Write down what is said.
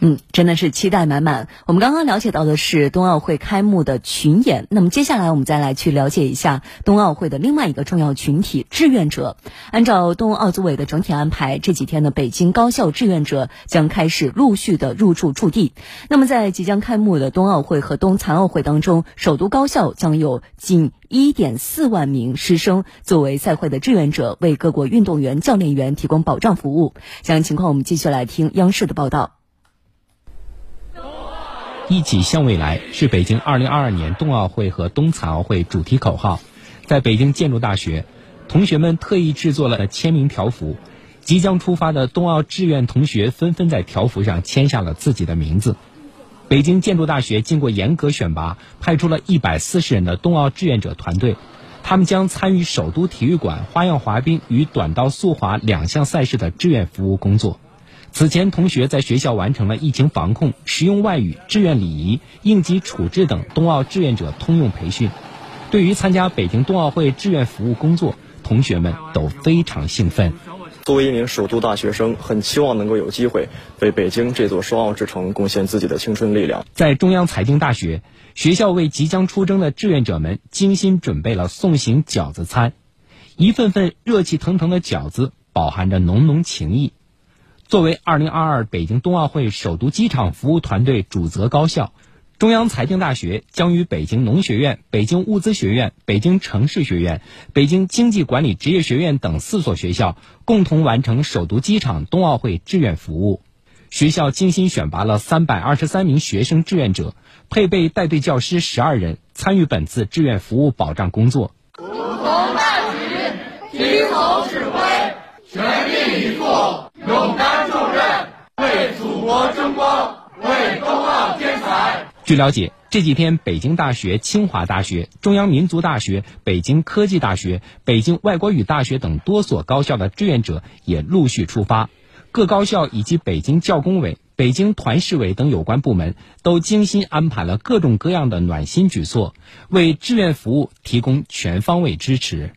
嗯，真的是期待满满。我们刚刚了解到的是冬奥会开幕的群演，那么接下来我们再来去了解一下冬奥会的另外一个重要群体——志愿者。按照冬奥组委的整体安排，这几天呢，北京高校志愿者将开始陆续的入驻驻地。那么在即将开幕的冬奥会和冬残奥会当中，首都高校将有近一点四万名师生作为赛会的志愿者，为各国运动员、教练员提供保障服务。详细情况，我们继续来听央视的报道。一起向未来是北京2022年冬奥会和冬残奥会主题口号。在北京建筑大学，同学们特意制作了签名条幅，即将出发的冬奥志愿同学纷纷在条幅上签下了自己的名字。北京建筑大学经过严格选拔，派出了一百四十人的冬奥志愿者团队，他们将参与首都体育馆花样滑冰与短道速滑两项赛事的志愿服务工作。此前，同学在学校完成了疫情防控、实用外语、志愿礼仪、应急处置等冬奥志愿者通用培训。对于参加北京冬奥会志愿服务工作，同学们都非常兴奋。作为一名首都大学生，很期望能够有机会为北京这座双奥之城贡献自己的青春力量。在中央财经大学，学校为即将出征的志愿者们精心准备了送行饺子餐，一份份热气腾腾的饺子，饱含着浓浓情谊。作为2022北京冬奥会首都机场服务团队主责高校，中央财经大学将与北京农学院、北京物资学院、北京城市学院、北京经济管理职业学院等四所学校共同完成首都机场冬奥会志愿服务。学校精心选拔了323名学生志愿者，配备带队教师12人，参与本次志愿服务保障工作。不同大局，齐头指挥，全力以赴。勇担重任，为祖国争光，为冬奥添彩。据了解，这几天，北京大学、清华大学、中央民族大学、北京科技大学、北京外国语大学等多所高校的志愿者也陆续出发。各高校以及北京教工委、北京团市委等有关部门都精心安排了各种各样的暖心举措，为志愿服务提供全方位支持。